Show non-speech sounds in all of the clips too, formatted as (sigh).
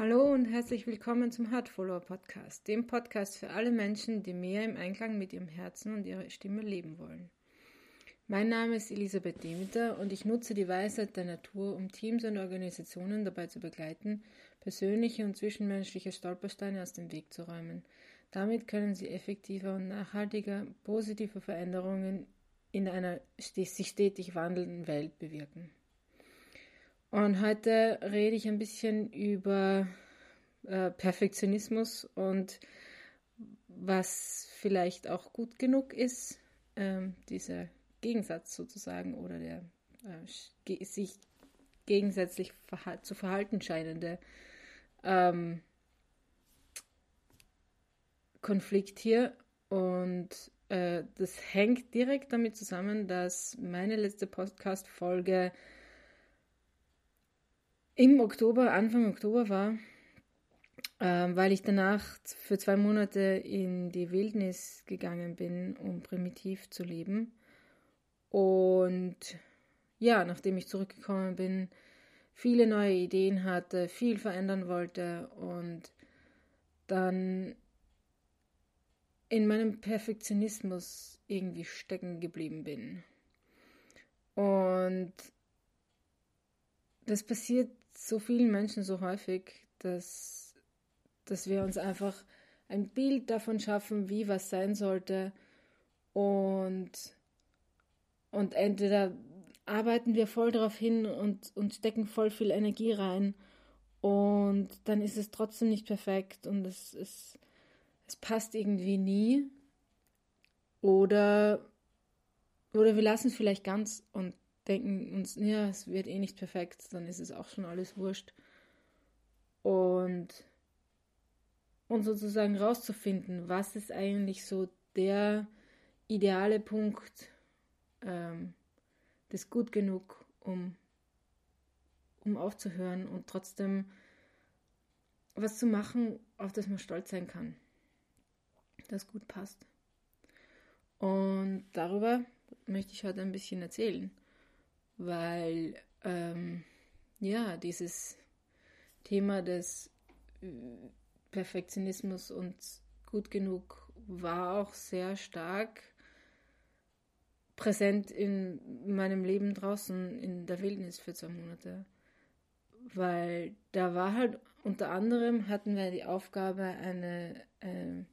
Hallo und herzlich willkommen zum Heart Follower Podcast, dem Podcast für alle Menschen, die mehr im Einklang mit ihrem Herzen und ihrer Stimme leben wollen. Mein Name ist Elisabeth Demeter und ich nutze die Weisheit der Natur, um Teams und Organisationen dabei zu begleiten, persönliche und zwischenmenschliche Stolpersteine aus dem Weg zu räumen. Damit können sie effektiver und nachhaltiger positive Veränderungen in einer sich stetig wandelnden Welt bewirken. Und heute rede ich ein bisschen über äh, Perfektionismus und was vielleicht auch gut genug ist, ähm, dieser Gegensatz sozusagen oder der äh, sich gegensätzlich verhal zu verhalten scheinende ähm, Konflikt hier. Und äh, das hängt direkt damit zusammen, dass meine letzte Podcast-Folge im Oktober, Anfang Oktober war, äh, weil ich danach für zwei Monate in die Wildnis gegangen bin, um primitiv zu leben. Und ja, nachdem ich zurückgekommen bin, viele neue Ideen hatte, viel verändern wollte und dann in meinem Perfektionismus irgendwie stecken geblieben bin. Und das passiert so vielen Menschen so häufig, dass, dass wir uns einfach ein Bild davon schaffen, wie was sein sollte. Und, und entweder arbeiten wir voll darauf hin und, und stecken voll viel Energie rein. Und dann ist es trotzdem nicht perfekt und es, es, es passt irgendwie nie. Oder, oder wir lassen es vielleicht ganz und denken uns, ja, es wird eh nicht perfekt, dann ist es auch schon alles wurscht. Und, und sozusagen rauszufinden, was ist eigentlich so der ideale Punkt, ähm, das gut genug, um, um aufzuhören und trotzdem was zu machen, auf das man stolz sein kann, das gut passt. Und darüber möchte ich heute ein bisschen erzählen weil ähm, ja, dieses Thema des äh, Perfektionismus und gut genug war auch sehr stark präsent in meinem Leben draußen in der Wildnis für zwei Monate. Weil da war halt unter anderem hatten wir die Aufgabe, eine äh,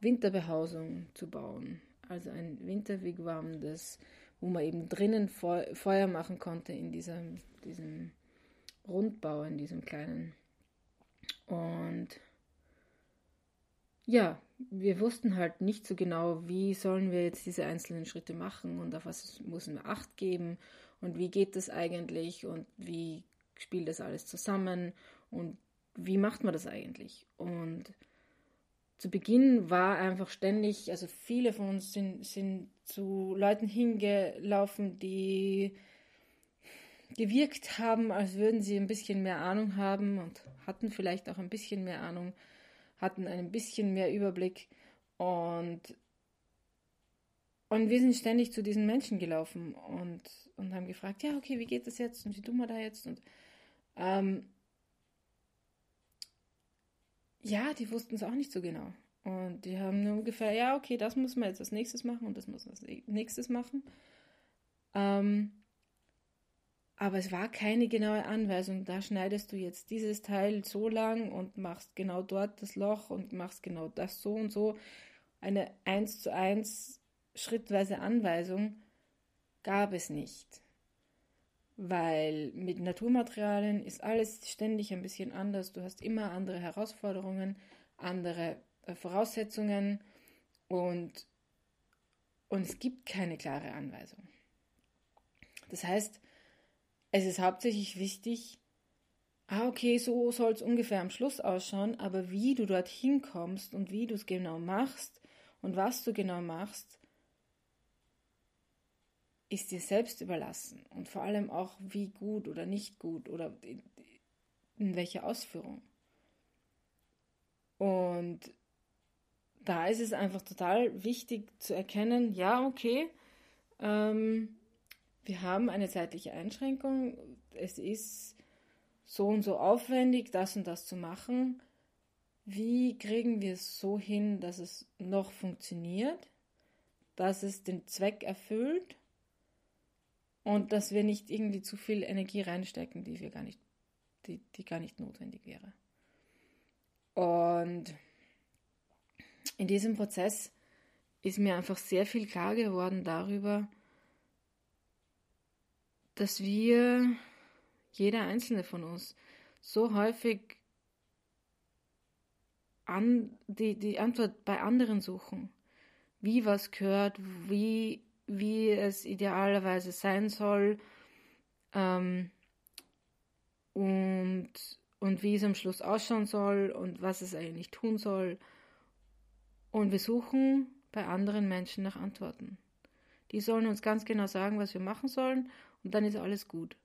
Winterbehausung zu bauen. Also ein Winterwigwam, das wo man eben drinnen Feuer machen konnte in diesem, diesem Rundbau, in diesem kleinen. Und ja, wir wussten halt nicht so genau, wie sollen wir jetzt diese einzelnen Schritte machen und auf was müssen wir Acht geben und wie geht das eigentlich und wie spielt das alles zusammen und wie macht man das eigentlich? Und zu Beginn war einfach ständig, also viele von uns sind, sind zu Leuten hingelaufen, die gewirkt haben, als würden sie ein bisschen mehr Ahnung haben und hatten vielleicht auch ein bisschen mehr Ahnung, hatten ein bisschen mehr Überblick und und wir sind ständig zu diesen Menschen gelaufen und, und haben gefragt, ja, okay, wie geht das jetzt und wie tun wir da jetzt? Und ähm, ja, die wussten es auch nicht so genau. Und die haben nur ungefähr, ja, okay, das muss man jetzt als nächstes machen und das muss man als nächstes machen. Ähm, aber es war keine genaue Anweisung, da schneidest du jetzt dieses Teil so lang und machst genau dort das Loch und machst genau das so und so. Eine eins zu eins schrittweise Anweisung gab es nicht weil mit Naturmaterialien ist alles ständig ein bisschen anders. Du hast immer andere Herausforderungen, andere äh, Voraussetzungen und, und es gibt keine klare Anweisung. Das heißt, es ist hauptsächlich wichtig, ah, okay, so soll es ungefähr am Schluss ausschauen, aber wie du dorthin kommst und wie du es genau machst und was du genau machst, ist dir selbst überlassen und vor allem auch wie gut oder nicht gut oder in, welcher Ausführung. Und da ist es einfach total wichtig zu erkennen, ja, okay, ähm, wir haben eine zeitliche Einschränkung. Es ist so und so aufwendig, das und das zu machen. Wie kriegen wir es so hin, dass es noch funktioniert, dass es den Zweck erfüllt und dass wir nicht irgendwie zu viel Energie reinstecken, die wir gar nicht, die, die gar nicht notwendig wäre. Und in diesem Prozess ist mir einfach sehr viel klar geworden darüber, dass wir, jeder einzelne von uns, so häufig an, die, die Antwort bei anderen suchen, wie was gehört, wie, wie es idealerweise sein soll ähm, und, und wie es am Schluss ausschauen soll und was es eigentlich tun soll. Und wir suchen bei anderen Menschen nach Antworten. Die sollen uns ganz genau sagen, was wir machen sollen und dann ist alles gut.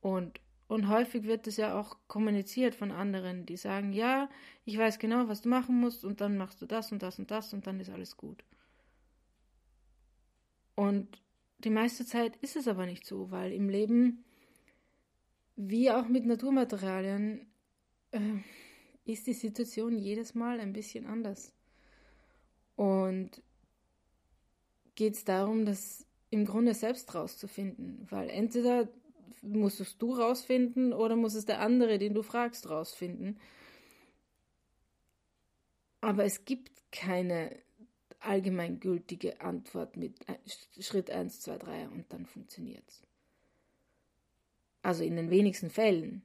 Und, und häufig wird es ja auch kommuniziert von anderen, die sagen, ja, ich weiß genau, was du machen musst und dann machst du das und das und das und dann ist alles gut. Und die meiste Zeit ist es aber nicht so, weil im Leben, wie auch mit Naturmaterialien, äh, ist die Situation jedes Mal ein bisschen anders. Und geht es darum, das im Grunde selbst rauszufinden, weil entweder musst es du rausfinden oder muss es der andere, den du fragst, rausfinden. Aber es gibt keine allgemeingültige Antwort mit Schritt 1, 2, 3 und dann funktioniert es. Also in den wenigsten Fällen.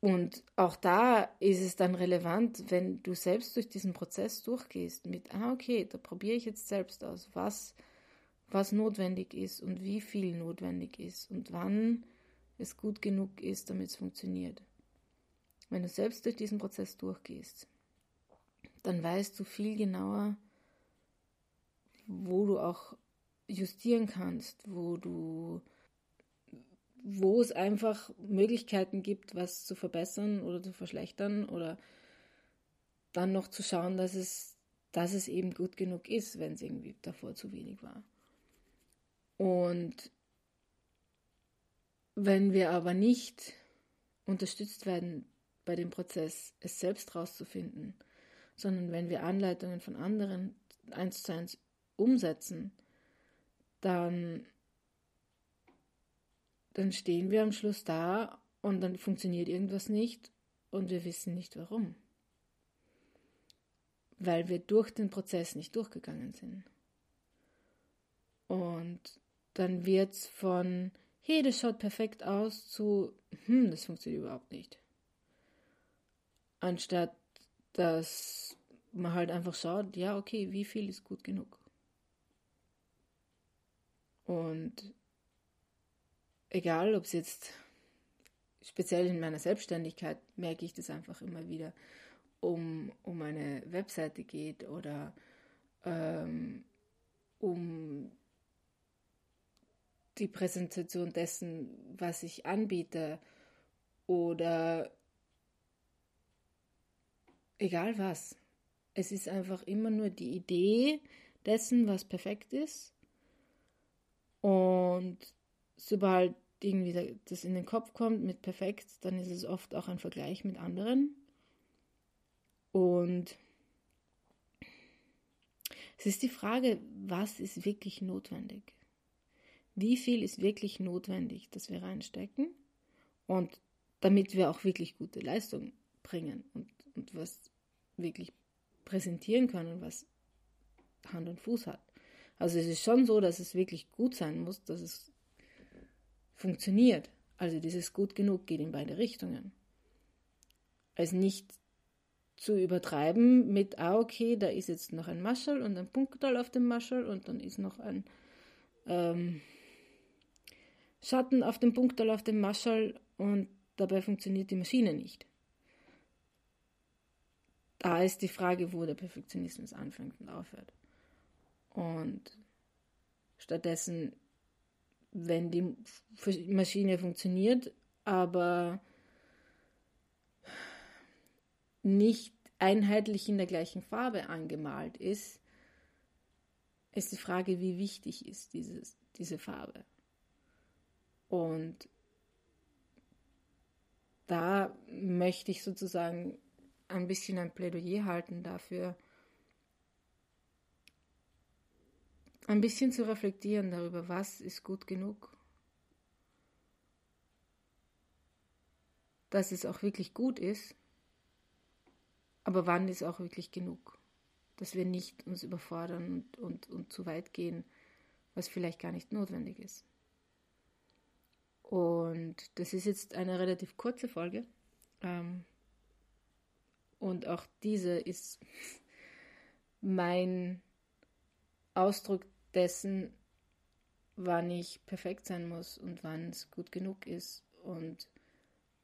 Und auch da ist es dann relevant, wenn du selbst durch diesen Prozess durchgehst mit, ah, okay, da probiere ich jetzt selbst aus, was, was notwendig ist und wie viel notwendig ist und wann es gut genug ist, damit es funktioniert. Wenn du selbst durch diesen Prozess durchgehst, dann weißt du viel genauer, wo du auch justieren kannst, wo du wo es einfach Möglichkeiten gibt, was zu verbessern oder zu verschlechtern oder dann noch zu schauen, dass es, dass es eben gut genug ist, wenn es irgendwie davor zu wenig war. Und wenn wir aber nicht unterstützt werden bei dem Prozess, es selbst rauszufinden, sondern wenn wir Anleitungen von anderen eins zu eins umsetzen, dann dann stehen wir am Schluss da und dann funktioniert irgendwas nicht und wir wissen nicht warum. Weil wir durch den Prozess nicht durchgegangen sind. Und dann wird es von, hey, das schaut perfekt aus, zu, hm, das funktioniert überhaupt nicht. Anstatt dass man halt einfach schaut, ja, okay, wie viel ist gut genug. Und egal ob es jetzt speziell in meiner Selbstständigkeit merke ich das einfach immer wieder, um, um eine Webseite geht oder ähm, um die Präsentation dessen, was ich anbiete oder egal was. Es ist einfach immer nur die Idee dessen, was perfekt ist. Und sobald irgendwie das in den Kopf kommt mit perfekt, dann ist es oft auch ein Vergleich mit anderen. Und es ist die Frage, was ist wirklich notwendig? Wie viel ist wirklich notwendig, dass wir reinstecken? Und damit wir auch wirklich gute Leistung bringen und, und was wirklich präsentieren können, was Hand und Fuß hat. Also es ist schon so, dass es wirklich gut sein muss, dass es funktioniert. Also dieses gut genug geht in beide Richtungen. Also nicht zu übertreiben mit, ah, okay, da ist jetzt noch ein Maschel und ein Punktal auf dem Maschel und dann ist noch ein ähm, Schatten auf dem Punktal auf dem Maschel und dabei funktioniert die Maschine nicht. Da ist die Frage, wo der Perfektionismus anfängt und aufhört. Und stattdessen wenn die Maschine funktioniert, aber nicht einheitlich in der gleichen Farbe angemalt ist, ist die Frage, wie wichtig ist dieses, diese Farbe. Und da möchte ich sozusagen ein bisschen ein Plädoyer halten dafür, ein bisschen zu reflektieren darüber, was ist gut genug. Dass es auch wirklich gut ist, aber wann ist auch wirklich genug? Dass wir nicht uns überfordern und, und, und zu weit gehen, was vielleicht gar nicht notwendig ist. Und das ist jetzt eine relativ kurze Folge. Ähm, und auch diese ist mein Ausdruck dessen, wann ich perfekt sein muss und wann es gut genug ist und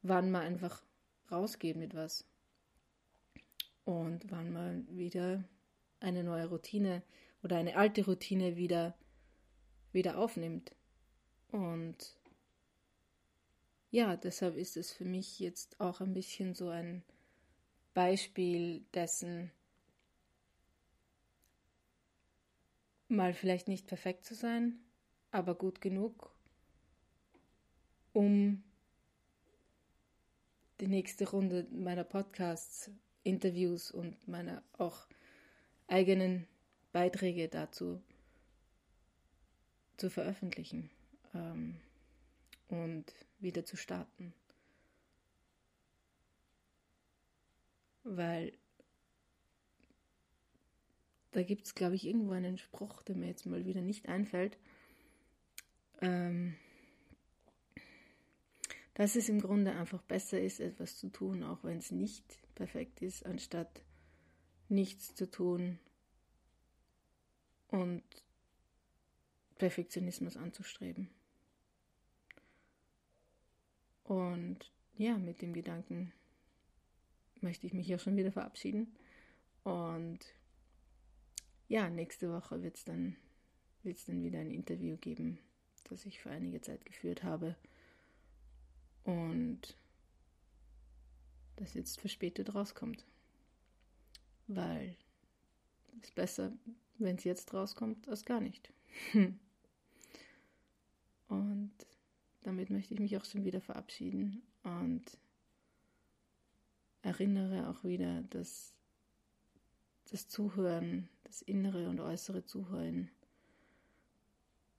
wann man einfach rausgeht mit was und wann man wieder eine neue Routine oder eine alte Routine wieder, wieder aufnimmt. Und ja, deshalb ist es für mich jetzt auch ein bisschen so ein Beispiel dessen, mal vielleicht nicht perfekt zu sein, aber gut genug, um die nächste Runde meiner Podcasts, Interviews und meiner auch eigenen Beiträge dazu zu veröffentlichen ähm, und wieder zu starten. Weil da gibt es, glaube ich, irgendwo einen Spruch, der mir jetzt mal wieder nicht einfällt. Ähm, dass es im Grunde einfach besser ist, etwas zu tun, auch wenn es nicht perfekt ist, anstatt nichts zu tun und Perfektionismus anzustreben. Und ja, mit dem Gedanken möchte ich mich ja schon wieder verabschieden. Und ja, nächste Woche wird es dann, wird's dann wieder ein Interview geben, das ich für einige Zeit geführt habe. Und das jetzt verspätet rauskommt. Weil es ist besser, wenn es jetzt rauskommt, als gar nicht. (laughs) Und damit möchte ich mich auch schon wieder verabschieden und erinnere auch wieder, dass das Zuhören, das innere und äußere Zuhören,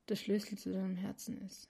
der Schlüssel zu deinem Herzen ist.